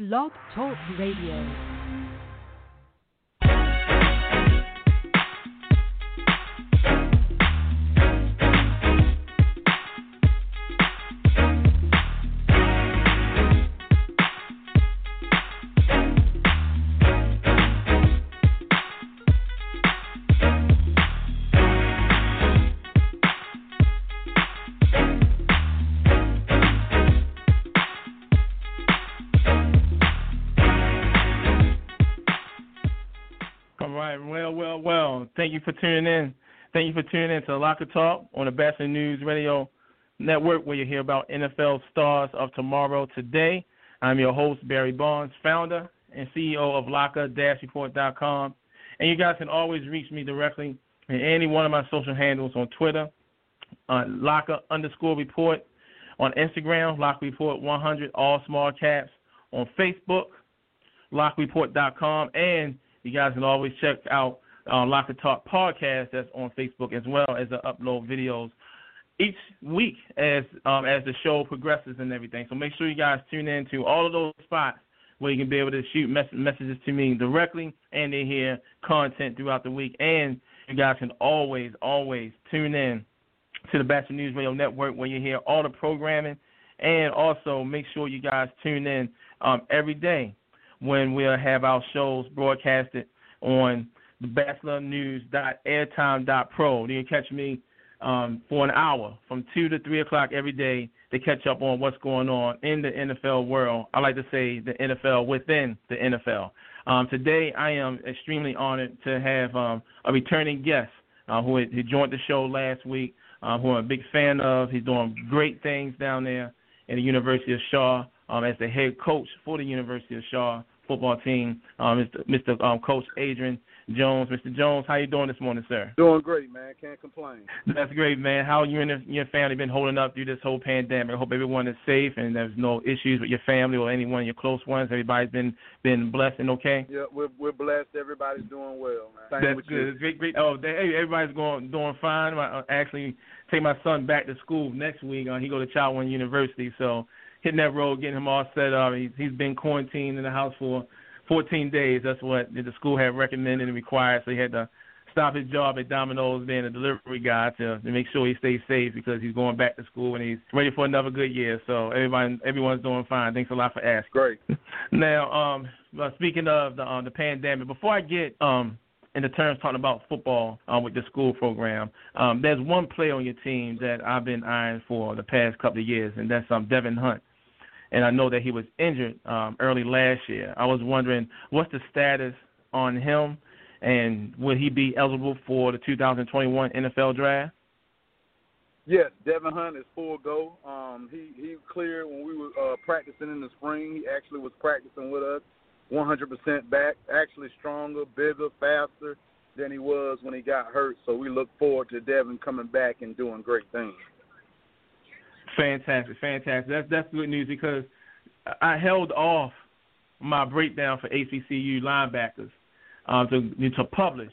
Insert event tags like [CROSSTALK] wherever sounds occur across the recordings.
Blog Talk Radio. Thank you for tuning in. Thank you for tuning in to Locker Talk on the Batchelor News Radio Network, where you hear about NFL stars of tomorrow. Today, I'm your host, Barry Barnes, founder and CEO of Locker-Report.com. And you guys can always reach me directly in any one of my social handles on Twitter, uh, Locker underscore report, on Instagram, Locker Report 100, all small caps, on Facebook, LockerReport.com, and you guys can always check out uh, Locker Talk podcast that's on Facebook as well as I upload videos each week as um, as the show progresses and everything. So make sure you guys tune in to all of those spots where you can be able to shoot mess- messages to me directly and to hear content throughout the week. And you guys can always, always tune in to the Batchelor News Radio Network where you hear all the programming. And also make sure you guys tune in um, every day when we'll have our shows broadcasted on the batchelornews.airtime.pro. You can catch me um, for an hour from 2 to 3 o'clock every day to catch up on what's going on in the NFL world. I like to say the NFL within the NFL. Um, today, I am extremely honored to have um, a returning guest uh, who, who joined the show last week, uh, who I'm a big fan of. He's doing great things down there at the University of Shaw um, as the head coach for the University of Shaw football team, um, Mr. Mr. Um, coach Adrian Jones. Mr. Jones, how you doing this morning, sir? Doing great, man. Can't complain. That's great, man. How you and your family been holding up through this whole pandemic? I hope everyone is safe and there's no issues with your family or anyone of your close ones. Everybody's been been blessed and okay. Yeah, we're we're blessed. Everybody's doing well, man. Same That's good. Great, great. Oh, they, everybody's going doing fine. I actually take my son back to school next week. Uh, he go to Chalmers University, so hitting that road, getting him all set up. He's he's been quarantined in the house for 14 days. That's what the school had recommended and required. So he had to stop his job at Domino's being a delivery guy to, to make sure he stays safe because he's going back to school and he's ready for another good year. So everybody, everyone's doing fine. Thanks a lot for asking. Great. [LAUGHS] now, um, well, speaking of the um, the pandemic, before I get um in the terms talking about football um, with the school program, um, there's one player on your team that I've been eyeing for the past couple of years, and that's um Devin Hunt and I know that he was injured um, early last year. I was wondering what's the status on him, and will he be eligible for the 2021 NFL Draft? Yes, Devin Hunt is full go. Um, he he cleared when we were uh, practicing in the spring. He actually was practicing with us, 100% back, actually stronger, bigger, faster than he was when he got hurt. So we look forward to Devin coming back and doing great things. Fantastic, fantastic. That's that's good news because I held off my breakdown for HBCU linebackers uh, to to publish,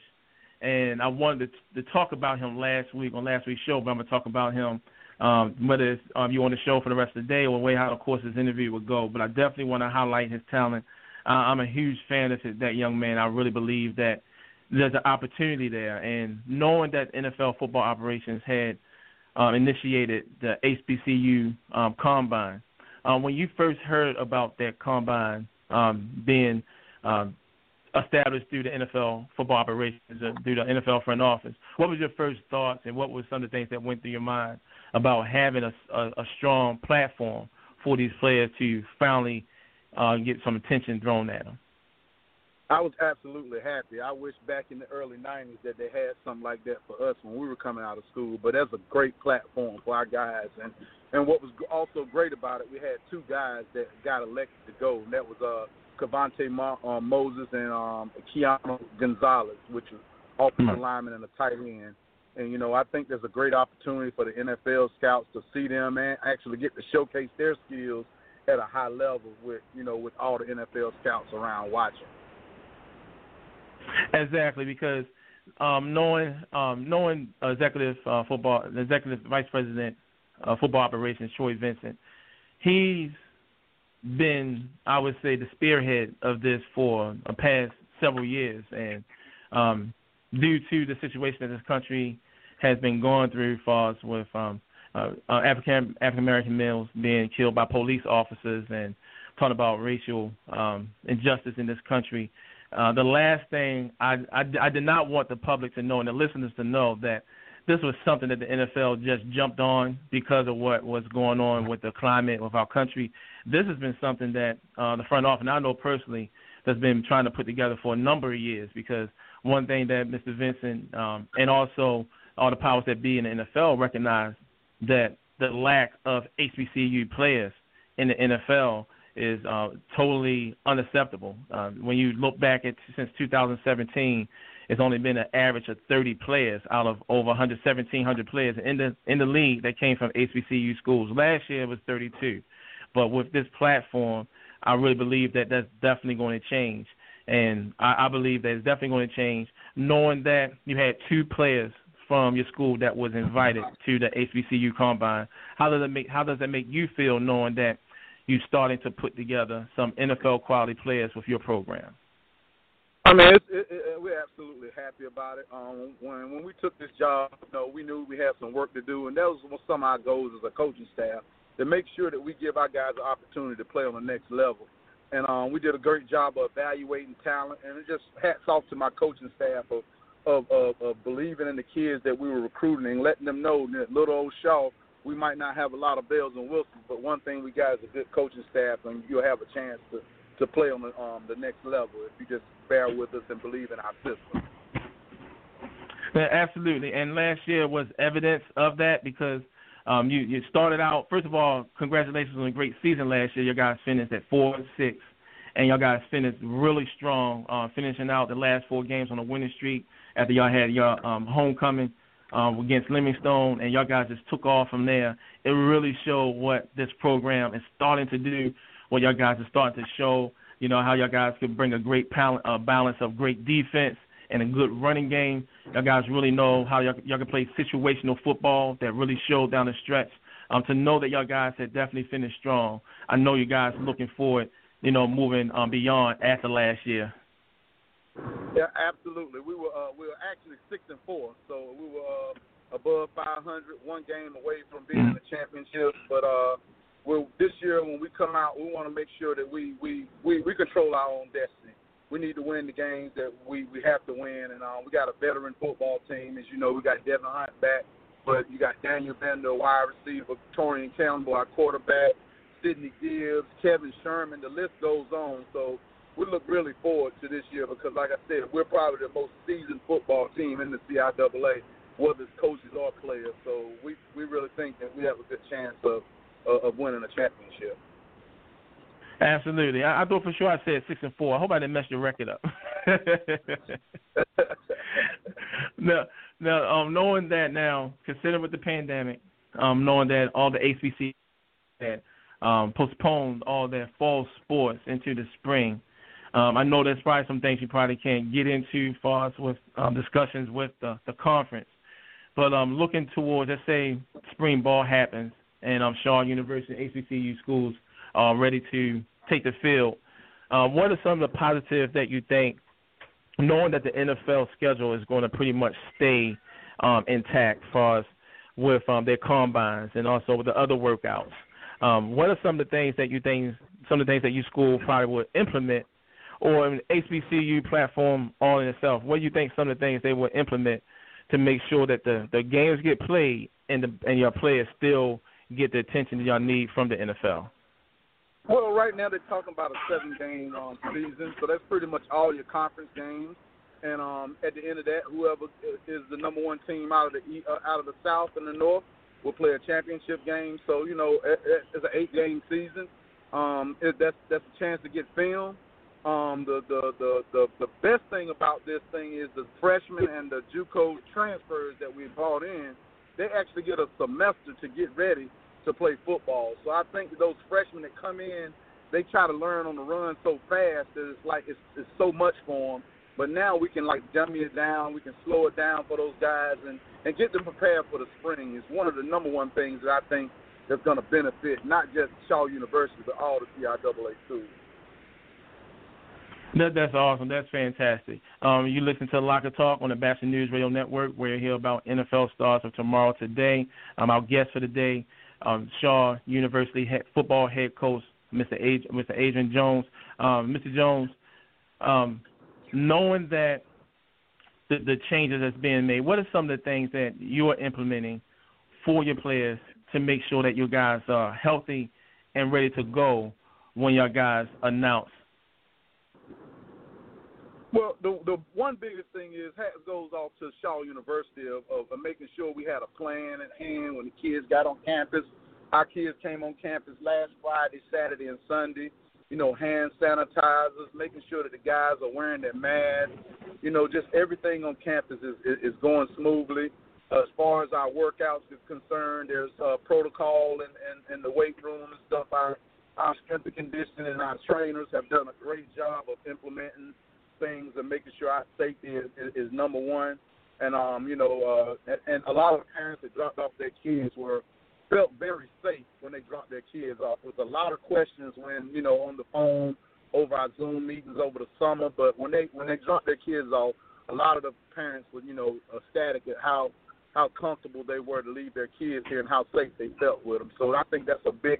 and I wanted to, to talk about him last week on last week's show. But I'm gonna talk about him um, whether it's um, you on the show for the rest of the day or way how of course his interview would go. But I definitely want to highlight his talent. Uh, I'm a huge fan of his, that young man. I really believe that there's an opportunity there, and knowing that NFL football operations had um, initiated the HBCU um, combine. Um, when you first heard about that combine um, being um, established through the NFL football operations, uh, through the NFL front office, what was your first thoughts, and what were some of the things that went through your mind about having a, a, a strong platform for these players to finally uh, get some attention thrown at them? I was absolutely happy. I wish back in the early '90s that they had something like that for us when we were coming out of school. But that's a great platform for our guys. And and what was also great about it, we had two guys that got elected to go, and that was uh Cavante Mo- uh, Moses and um Keanu Gonzalez, which is offensive mm-hmm. lineman and a tight end. And you know, I think there's a great opportunity for the NFL scouts to see them and actually get to showcase their skills at a high level with you know with all the NFL scouts around watching. Exactly, because um, knowing um, knowing executive uh, football, executive vice president of football operations, Troy Vincent, he's been, I would say, the spearhead of this for the past several years, and um, due to the situation that this country has been going through, far with um, uh, uh, African African American males being killed by police officers, and talking about racial um, injustice in this country uh, the last thing I, I, I did not want the public to know and the listeners to know that this was something that the NFL just jumped on because of what was going on with the climate of our country. This has been something that uh, the front office, and I know personally, that's been trying to put together for a number of years. Because one thing that Mr. Vincent um, and also all the powers that be in the NFL recognize that the lack of HBCU players in the NFL is uh, totally unacceptable. Uh, when you look back at since 2017, it's only been an average of 30 players out of over 100, 1,700 players in the in the league that came from HBCU schools. Last year it was 32, but with this platform, I really believe that that's definitely going to change, and I, I believe that it's definitely going to change. Knowing that you had two players from your school that was invited to the HBCU combine, how does it make how does that make you feel knowing that you starting to put together some NFL quality players with your program? I mean, it's, it, it, we're absolutely happy about it. Um, when when we took this job, you know, we knew we had some work to do, and that was some of our goals as a coaching staff to make sure that we give our guys an opportunity to play on the next level. And um, we did a great job of evaluating talent, and it just hats off to my coaching staff of of, of, of believing in the kids that we were recruiting and letting them know that little old Shaw we might not have a lot of bells and whistles, but one thing we got is a good coaching staff, and you'll have a chance to to play on the um, the next level if you just bear with us and believe in our system. Yeah, absolutely, and last year was evidence of that because um, you you started out. First of all, congratulations on a great season last year. Your guys finished at four and six, and your guys finished really strong, uh, finishing out the last four games on a winning streak after y'all had your um, homecoming um, against Livingstone, and y'all guys just took off from there. It really showed what this program is starting to do. What y'all guys are starting to show, you know, how y'all guys can bring a great pal- uh, balance of great defense and a good running game. Y'all guys really know how y'all, y'all can play situational football that really showed down the stretch. Um, to know that y'all guys had definitely finished strong. I know you guys are looking forward, you know, moving um, beyond after last year. Yeah, absolutely. We were uh, we were actually six and four, so we were uh, above 500, one game away from being in the championship. But uh, we'll, this year when we come out, we want to make sure that we, we we we control our own destiny. We need to win the games that we we have to win, and uh, we got a veteran football team. As you know, we got Devin Hunt back, but you got Daniel Bender, wide receiver, Torian Campbell, our quarterback, Sidney Gibbs, Kevin Sherman. The list goes on. So we look really forward to this year because, like I said, we're probably the most seasoned football team in the CIAA, whether it's coaches or players. So we we really think that we have a good chance of of winning a championship. Absolutely, I, I thought for sure I said six and four. I hope I didn't mess your record up. [LAUGHS] now, now, um, knowing that now, considering with the pandemic, um, knowing that all the HBC that um, postponed all their fall sports into the spring, um, I know there's probably some things you probably can't get into far as with um, discussions with the, the conference. But um, looking towards, let's say, spring ball happens, and um, Shaw University, HBCU schools are ready to take the field. Uh, what are some of the positives that you think, knowing that the NFL schedule is going to pretty much stay um, intact far as with um, their combines and also with the other workouts? Um, what are some of the things that you think, some of the things that you school probably would implement or an HBCU platform all in itself? What do you think some of the things they will implement to make sure that the, the games get played and the and your players still get the attention that y'all need from the NFL? Well, right now they're talking about a seven-game um, season, so that's pretty much all your conference games. And um, at the end of that, whoever is the number one team out of the uh, out of the South and the North will play a championship game. So you know, it's an eight-game season. Um, it, that's that's a chance to get film. Um, the, the the the the best thing about this thing is the freshmen and the JUCO transfers that we brought in. They actually get a semester to get ready to play football. So I think those freshmen that come in, they try to learn on the run so fast that it's like it's, it's so much for them. But now we can like dummy it down, we can slow it down for those guys and and get them prepared for the spring. Is one of the number one things that I think that's going to benefit not just Shaw University but all the CIAA schools. That, that's awesome. That's fantastic. Um, you listen to Locker Talk on the Batchelor News Radio Network. Where you hear about NFL stars of tomorrow today. Um, our guest for the day um, Shaw University head, football head coach, Mr. Mr. Adrian Jones. Um, Mr. Jones, um, knowing that the, the changes that's being made, what are some of the things that you are implementing for your players to make sure that your guys are healthy and ready to go when your guys announce well, the the one biggest thing is hat goes off to Shaw University of, of, of making sure we had a plan at hand when the kids got on campus. Our kids came on campus last Friday, Saturday, and Sunday. You know, hand sanitizers, making sure that the guys are wearing their masks. You know, just everything on campus is is, is going smoothly. As far as our workouts is concerned, there's uh, protocol in, in, in the weight room and stuff. Our our strength and conditioning and our trainers have done a great job of implementing things and making sure our safety is, is, is number one. And um, you know, uh, and, and a lot of parents that dropped off their kids were felt very safe when they dropped their kids off. There was a lot of questions when you know on the phone over our Zoom meetings over the summer, but when they when they dropped their kids off, a lot of the parents were you know ecstatic at how how comfortable they were to leave their kids here and how safe they felt with them. So I think that's a big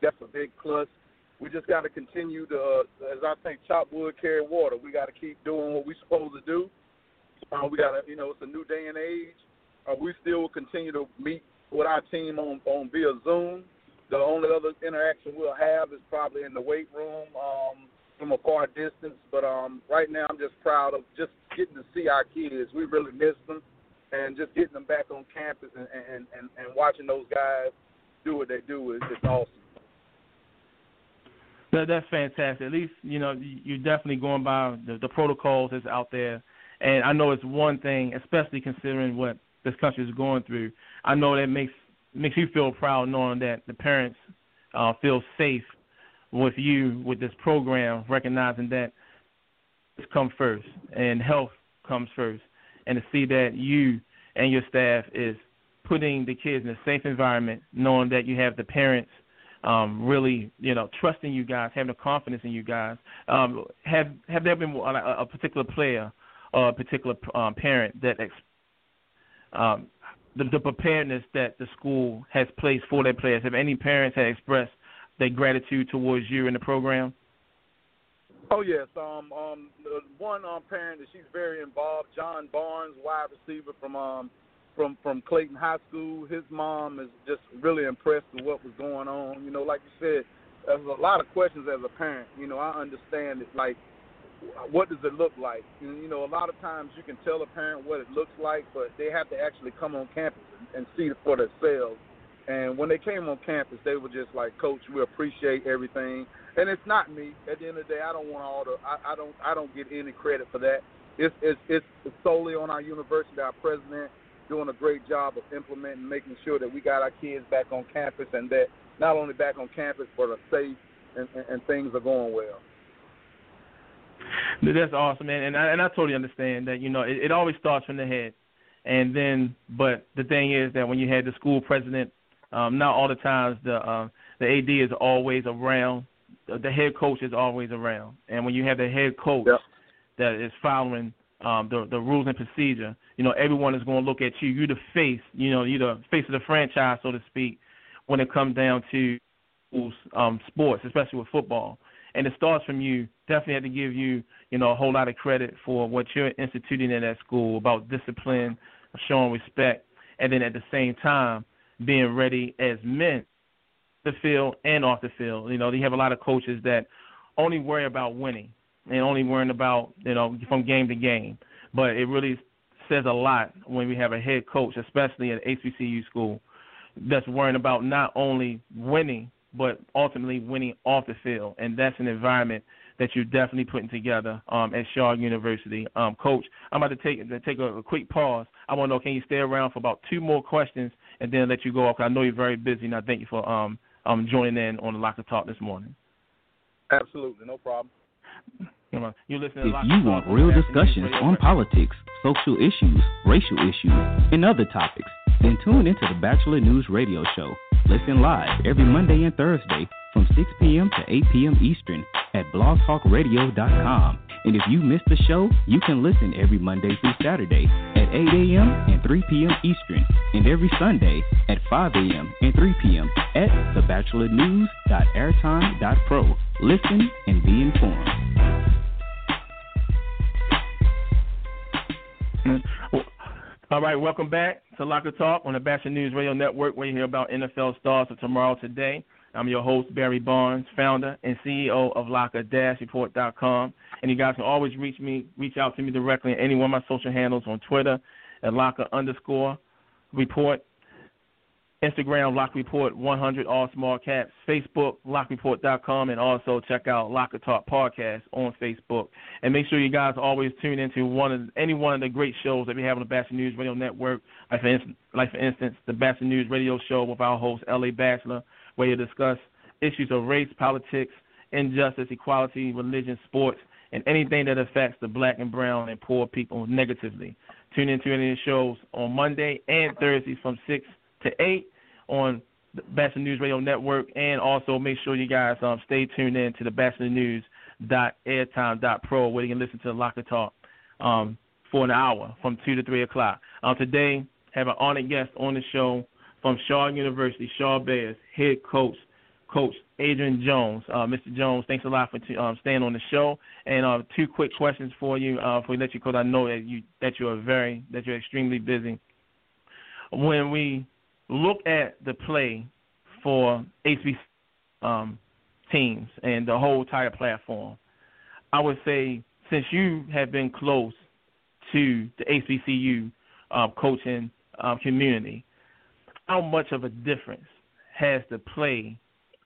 that's a big plus we just got to continue to, uh, as I think, chop wood, carry water. We got to keep doing what we're supposed to do. Uh, we got to, you know, it's a new day and age. Uh, we still continue to meet with our team on on via Zoom. The only other interaction we'll have is probably in the weight room um, from a far distance. But um, right now, I'm just proud of just getting to see our kids. We really miss them, and just getting them back on campus and and and, and watching those guys do what they do is, is awesome. That, that's fantastic. At least you know you're definitely going by the, the protocols that's out there, and I know it's one thing, especially considering what this country is going through. I know that makes makes you feel proud knowing that the parents uh, feel safe with you with this program, recognizing that it's come first and health comes first, and to see that you and your staff is putting the kids in a safe environment, knowing that you have the parents um, really, you know, trusting you guys, having a confidence in you guys. Um, have have there been a, a particular player or a particular um, parent that ex- um, the, the preparedness that the school has placed for their players? Have any parents had expressed their gratitude towards you in the program? Oh yes, um, um, one um, parent that she's very involved, John Barnes, wide receiver from um, from from Clayton High School. His mom is just really impressed with what was going on. You know, like you said, there's a lot of questions as a parent. You know, I understand it. Like, what does it look like? And, You know, a lot of times you can tell a parent what it looks like, but they have to actually come on campus and see it for themselves. And when they came on campus, they were just like, "Coach, we appreciate everything." And it's not me. At the end of the day, I don't want all the. I, I don't. I don't get any credit for that. It's it's it's solely on our university, our president, doing a great job of implementing, making sure that we got our kids back on campus and that not only back on campus but are safe and, and, and things are going well. That's awesome, man, and I, and I totally understand that. You know, it, it always starts from the head, and then, but the thing is that when you had the school president, um, not all the times the uh, the AD is always around, the, head coach is always around, and when you have the head coach yep. that is following um, the the rules and procedure, you know, everyone is going to look at you. You're the face, you know, you're the face of the franchise, so to speak, when it comes down to um, sports, especially with football. And it starts from you. Definitely have to give you, you know, a whole lot of credit for what you're instituting in that school about discipline, showing respect, and then at the same time being ready as men the field and off the field. You know, you have a lot of coaches that only worry about winning and only worrying about you know from game to game. But it really says a lot when we have a head coach, especially at HBCU school, that's worrying about not only winning but ultimately winning off the field, and that's an environment that you're definitely putting together um, at Shaw University. Um, Coach, I'm about to take to take a, a quick pause. I want to know, can you stay around for about two more questions, and then let you go off? I know you're very busy, and I thank you for um, um, joining in on the Locker Talk this morning. Absolutely, no problem. You listen if you want real discussions on politics, social issues, racial issues, and other topics, then tune into the Batchelor News Radio Show. Listen live every Monday and Thursday from 6 p.m. to 8 p.m. Eastern at blogtalkradio.com. And if you missed the show, you can listen every Monday through Saturday at 8 a.m. and 3 p.m. Eastern, and every Sunday at 5 a.m. and 3 p.m. at thebatchelornews.airtime.pro. Listen and be informed. All right, welcome back to Locker Talk on the Batchelor News Radio Network, where you hear about NFL stars of tomorrow today. I'm your host, Barry Barnes, founder and CEO of Locker-Report.com. And you guys can always reach me, reach out to me directly on any one of my social handles on Twitter at Locker underscore report, Instagram Lock Report 100 all small caps, Facebook LockReport.com, and also check out Locker Talk podcast on Facebook. And make sure you guys always tune into one of any one of the great shows that we have on the Batchelor News Radio Network. Like for instance, like for instance, the Batchelor News Radio Show with our host L.A. Batchelor where you discuss issues of race, politics, injustice, equality, religion, sports, and anything that affects the black and brown and poor people negatively. Tune into any of the shows on Monday and Thursdays from 6 to 8 on the Batchelor News Radio Network, and also make sure you guys um, stay tuned in to the Batchelor News dot airtime dot pro where you can listen to the Locker Talk um, for an hour from two to three o'clock. Um, today have an honored guest on the show from Shaw University, Shaw Bears, head coach, Coach Adrian Jones. Uh, Mr. Jones, thanks a lot for t- um, staying on the show. And uh, two quick questions for you uh, we let you go. I know that you that you are very that you're extremely busy. When we look at the play for HBC um, teams and the whole entire platform, I would say since you have been close to the HBCU uh, coaching uh, community, how much of a difference has the play,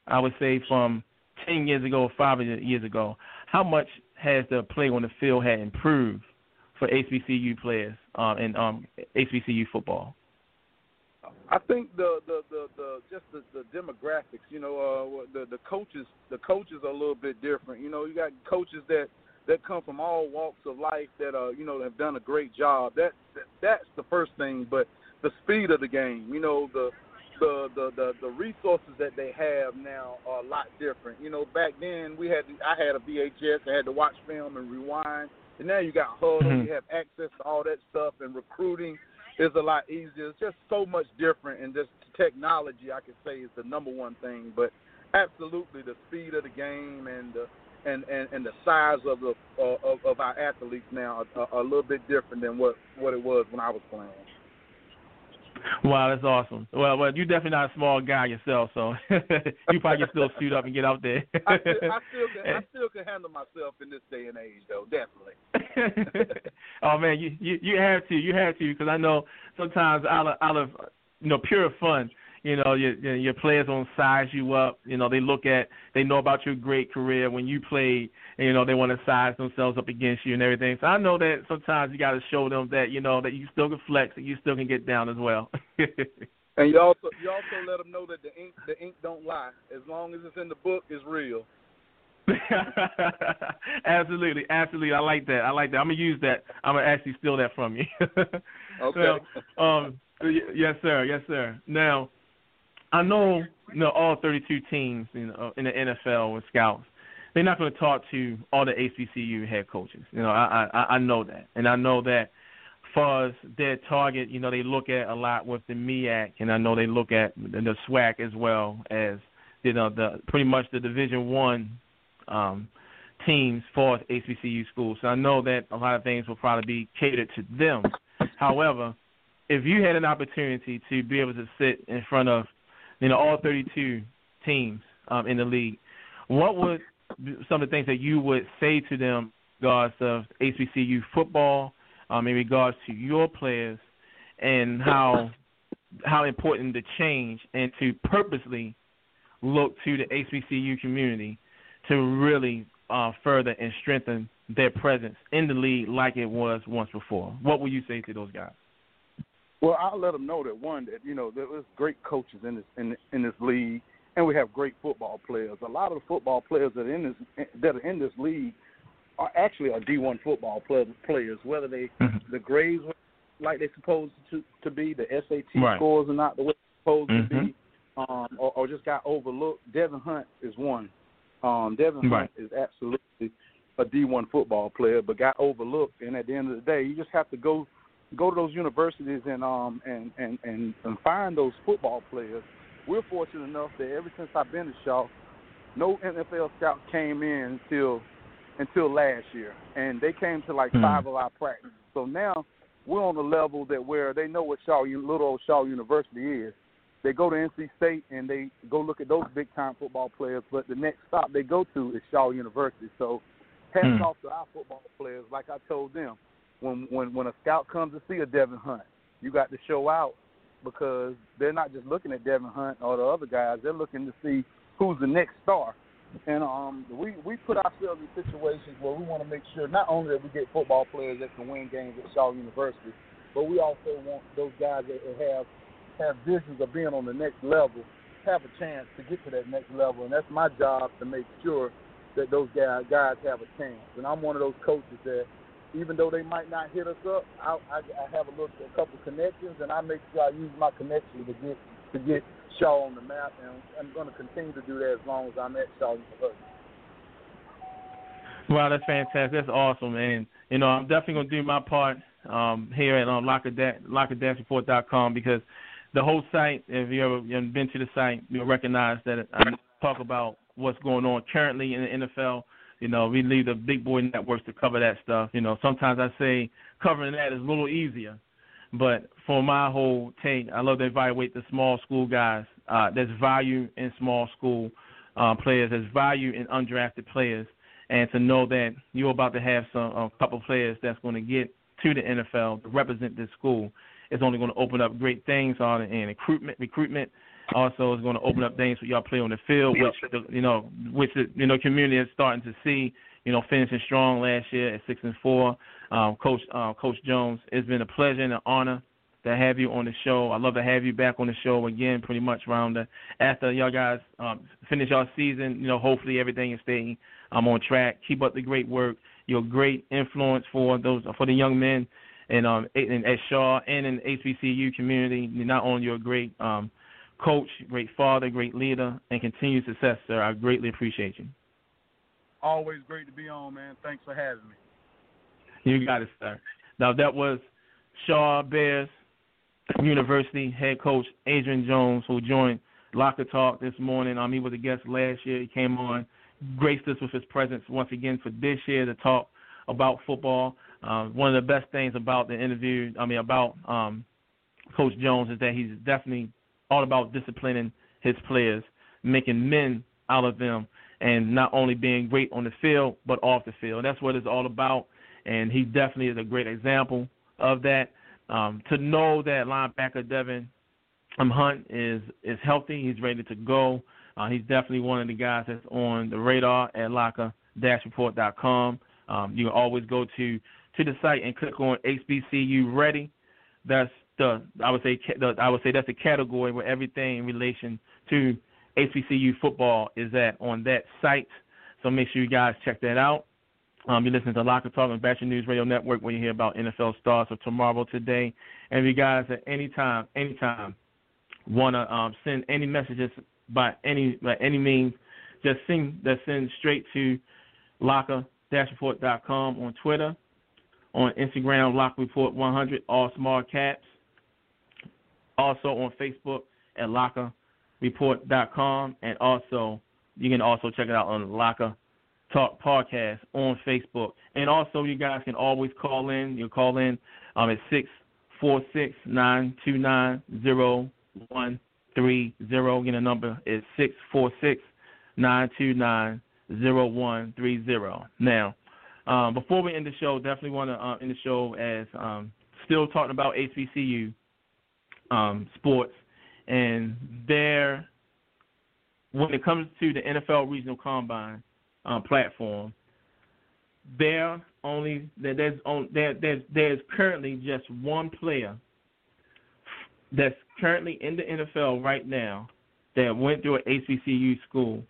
I would say, from 10 years ago or five years ago, how much has the play on the field had improved for HBCU players um, and um, HBCU football? I think the the the, the just the, the demographics, you know, uh, the the coaches the coaches are a little bit different. You know, you got coaches that that come from all walks of life that uh you know have done a great job. That, that that's the first thing, but the speed of the game. You know, the the, the the the resources that they have now are a lot different. You know, back then we had I had a VHS, I had to watch film and rewind. And now you got Hudl, mm-hmm. you have access to all that stuff, and recruiting is a lot easier. It's just so much different, and just technology, I could say, is the number one thing. But absolutely, the speed of the game and the and, and, and the size of the uh, of, of our athletes now are, are a little bit different than what what it was when I was playing. Wow, that's awesome. Well, well, you're definitely not a small guy yourself, so [LAUGHS] you probably can still suit up and get out there. I, still, I still [LAUGHS] can, I still can handle myself in this day and age, though, definitely. [LAUGHS] oh man, you you you have to, you have to, because I know sometimes out of out of you know pure fun, you know, your your players don't size you up. You know, they look at they know about your great career when you played, and you know they want to size themselves up against you and everything. So I know that sometimes you got to show them that you know that you still can flex and you still can get down as well. [LAUGHS] and you also you also let them know that the ink the ink don't lie. As long as it's in the book, it's real. [LAUGHS] absolutely, absolutely. I like that. I like that. I'm gonna use that. I'm gonna actually steal that from you. [LAUGHS] okay. So, um, yes, sir. Yes, sir. Now, I know, you know all 32 teams in the NFL with scouts. They're not going to talk to all the HBCU head coaches. You know, I, I I know that, and I know that far as their target, you know, they look at a lot with the MEAC, and I know they look at the, the SWAC as well as you know the pretty much the Division One um, teams for HBCU schools. So I know that a lot of things will probably be catered to them. However, if you had an opportunity to be able to sit in front of you know, all 32 teams um, in the league. What would some of the things that you would say to them regards of HBCU football, um, in regards to your players, and how how important the change and to purposely look to the HBCU community to really uh, further and strengthen their presence in the league like it was once before. What would you say to those guys? Well, I'll let them know that one that you know there's great coaches in this in in this league, and we have great football players. A lot of the football players that are in this that are in this league are actually are D1 football players, whether they mm-hmm. the grades like they're supposed to to be, the SAT right. scores are not the way they're supposed mm-hmm. to be, mm-hmm. um, or, or just got overlooked. Devin Hunt is one. Um, Devin right. Hunt is absolutely a D1 football player, but got overlooked. And at the end of the day, you just have to go go to those universities and um and and and, and find those football players. We're fortunate enough that ever since I've been to Shaw, no NFL scout came in until until last year, and they came to like mm. five of our practices. So now we're on the level that where they know what Shaw, little old Shaw University is. They go to NC State and they go look at those big time football players, but the next stop they go to is Shaw University. So hats mm. off to our football players. Like I told them, when when when a scout comes to see a Devin Hunt, you got to show out because they're not just looking at Devin Hunt or the other guys. They're looking to see who's the next star. And um, we we put ourselves in situations where we want to make sure not only that we get football players that can win games at Shaw University, but we also want those guys that have have visions of being on the next level have a chance to get to that next level. And that's my job to make sure that those guys guys have a chance. And I'm one of those coaches that even though they might not hit us up, I, I, I have a little a couple connections, and I make sure I use my connections to get to get Shaw on the map, and I'm going to continue to do that as long as I'm at Shaw University. Wow, that's fantastic. That's awesome, and you know I'm definitely going to do my part um, here at um, lockerdashreport.com because the whole site, if you ever been to the site, you'll recognize that I talk about what's going on currently in the NFL you know, we leave the big boy networks to cover that stuff. You know, sometimes I say covering that is a little easier. But for my whole take, I love to evaluate the small school guys. Uh, there's value in small school uh, players. There's value in undrafted players, and to know that you're about to have some a couple players that's going to get to the NFL to represent this school is only going to open up great things on in recruitment, recruitment, also, it's going to open up things for y'all play on the field, which the, you know, which the you know community is starting to see. You know, finishing strong last year at six and four. Um, Coach uh, Coach Jones, it's been a pleasure and an honor to have you on the show. I love to have you back on the show again, pretty much around the, after y'all guys um, finish our season. You know, hopefully everything is staying um, on track. Keep up the great work. You're a great influence for those for the young men and um in, at Shaw and in the HBCU community. Not only you're a great um, coach, great father, great leader, and continued success, sir. I greatly appreciate you. Always great to be on, man. Thanks for having me. You got it, sir. Now that was Shaw Bears University head coach Adrian Jones, who joined Locker Talk this morning. Um, he was a guest last year. He came on, graced us with his presence once again for this year to talk about football. Um, one of the best things about the interview, I mean, about um, Coach Jones, is that he's definitely all about disciplining his players, making men out of them, and not only being great on the field but off the field. That's what it's all about, and he definitely is a great example of that. Um, to know that linebacker Devin um, Hunt is is healthy, he's ready to go. Uh, he's definitely one of the guys that's on the radar at locker-report.com. Um, you can always go to to the site and click on HBCU Ready. That's the I would say the, I would say that's a category where everything in relation to HBCU football is at on that site. So make sure you guys check that out. Um, you're listening to Locker Talk on Batchelor News Radio Network where you hear about NFL stars of tomorrow today. And if you guys at any time, anytime, want to um, send any messages by any by any means, just send that send straight to locker-report.com on Twitter, on Instagram, Lock Report 100, all small caps also on Facebook at lockerreport.com, and also you can also check it out on Locker Talk Podcast on Facebook. And also, you guys can always call in. You call in um, at six four six nine two nine zero one Again, the number is six four six nine two nine zero one three zero. Now, um, before we end the show, definitely want to uh, end the show as um, still talking about HBCU um, sports and there, when it comes to the NFL Regional Combine uh, platform, there only there's on there there's there's currently just one player that's currently in the NFL right now that went through an HBCU school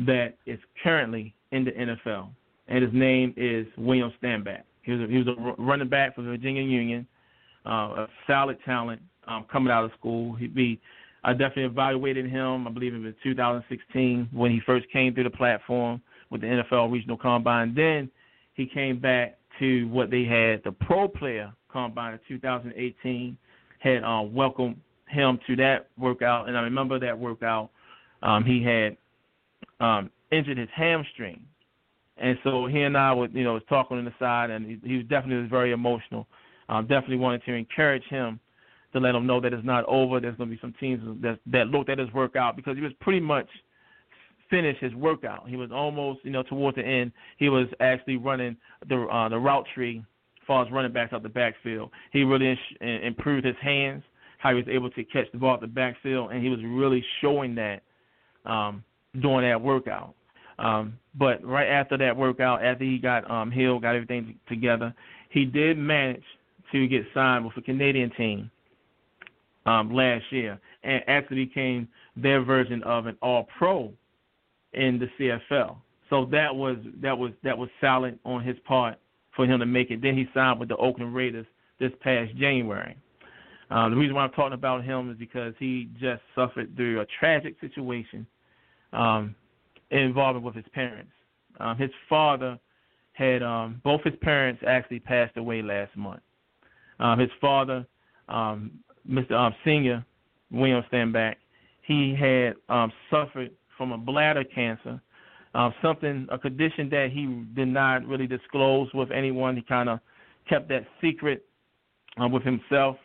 that is currently in the NFL, and his name is William Stanback. He was a, he was a running back for Virginia Union, uh, a solid talent um, coming out of school. He'd be I definitely evaluated him. I believe it was 2016 when he first came through the platform with the NFL Regional Combine. Then he came back to what they had the Pro Player Combine in 2018. Had uh, welcomed him to that workout, and I remember that workout. Um, he had um, injured his hamstring, and so he and I would, you know, was talking on the side, and he, he was definitely was very emotional. Um, definitely wanted to encourage him to let him know that it's not over. There's going to be some teams that that looked at his workout because he was pretty much finished his workout. He was almost, you know, towards the end. He was actually running the uh, the route tree as far as running backs out the backfield. He really improved his hands, how he was able to catch the ball at the backfield, and he was really showing that um, during that workout. Um, but right after that workout, after he got um, healed, got everything together, he did manage to get signed with a Canadian team um, last year, and actually became their version of an All Pro in the CFL. So that was that was that was solid on his part for him to make it. Then he signed with the Oakland Raiders this past January. Uh, the reason why I'm talking about him is because he just suffered through a tragic situation um, involving with his parents. Um, his father had um, both his parents actually passed away last month. Um, his father um, Mr. Um, Senior William Stanback, he had um, suffered from a bladder cancer, uh, something a condition that he did not really disclose with anyone. He kind of kept that secret uh, with himself,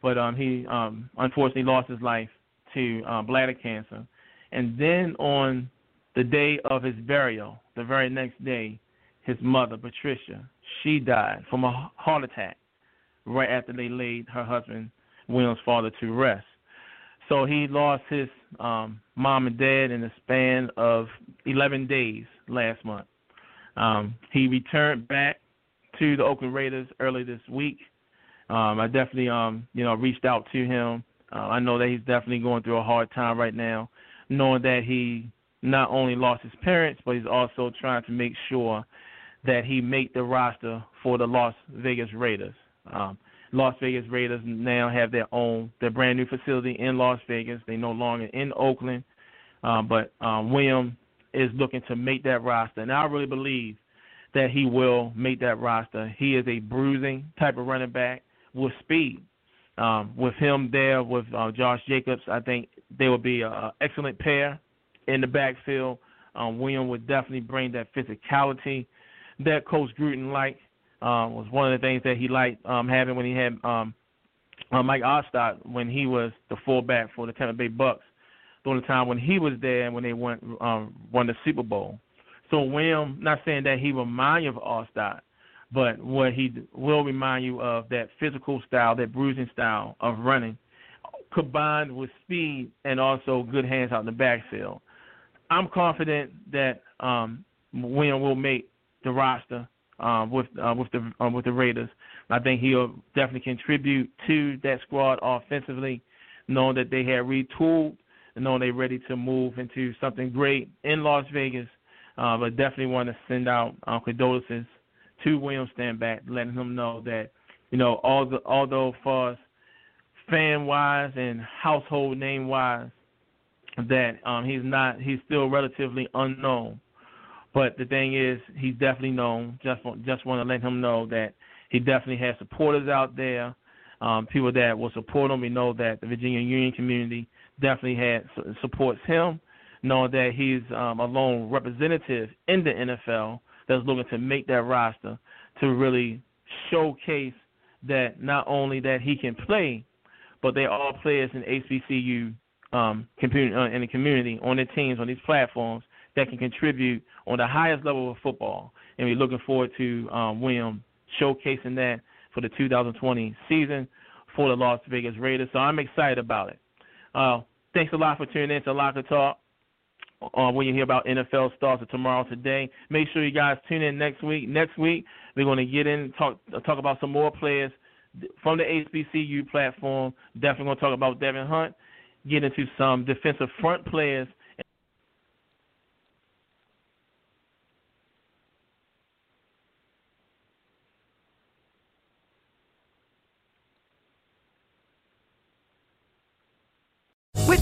but um, he um, unfortunately lost his life to uh, bladder cancer. And then on the day of his burial, the very next day, his mother, Patricia, she died from a heart attack right after they laid her husband William's father to rest. So he lost his um, mom and dad in the span of 11 days last month. Um, he returned back to the Oakland Raiders early this week. Um, I definitely, um, you know, reached out to him. Uh, I know that he's definitely going through a hard time right now, knowing that he not only lost his parents, but he's also trying to make sure that he make the roster for the Las Vegas Raiders. Um, Las Vegas Raiders now have their own their brand new facility in Las Vegas. They no longer in Oakland, um, but um, William is looking to make that roster, and I really believe that he will make that roster. He is a bruising type of running back with speed. Um, with him there, with uh, Josh Jacobs, I think they will be an excellent pair in the backfield. Um, William would definitely bring that physicality that Coach Gruden liked um, was one of the things that he liked um, having when he had um, uh, Mike Alstott when he was the fullback for the Tampa Bay Bucks during the time when he was there and when they went um, won the Super Bowl. So William, not saying that he remind you of Alstott, but what he will remind you of that physical style, that bruising style of running, combined with speed and also good hands out in the backfield. I'm confident that um, William will make the roster um, with uh, with the uh, with the Raiders. I think he'll definitely contribute to that squad offensively, knowing that they had retooled and knowing they're ready to move into something great in Las Vegas. Uh, but definitely want to send out uh, condolences to William Stanback, letting him know that you know all the, although for us fan wise and household name wise that um, he's not he's still relatively unknown but the thing is, he's definitely known. Just just want to let him know that he definitely has supporters out there, um, people that will support him. We know that the Virginia Union community definitely has supports him, knowing that he's um, a lone representative in the NFL that's looking to make that roster to really showcase that not only that he can play, but they're all players in HBCU um, community, uh, in the community on their teams on these platforms that can contribute on the highest level of football. And we're looking forward to um, William showcasing that for the 2020 season for the Las Vegas Raiders. So I'm excited about it. Uh, thanks a lot for tuning in to Locker Talk. Uh, when you hear about NFL starts tomorrow today, make sure you guys tune in next week. Next week we're going to get in talk talk about some more players from the HBCU platform. Definitely going to talk about Devin Hunt. Get into some defensive front players With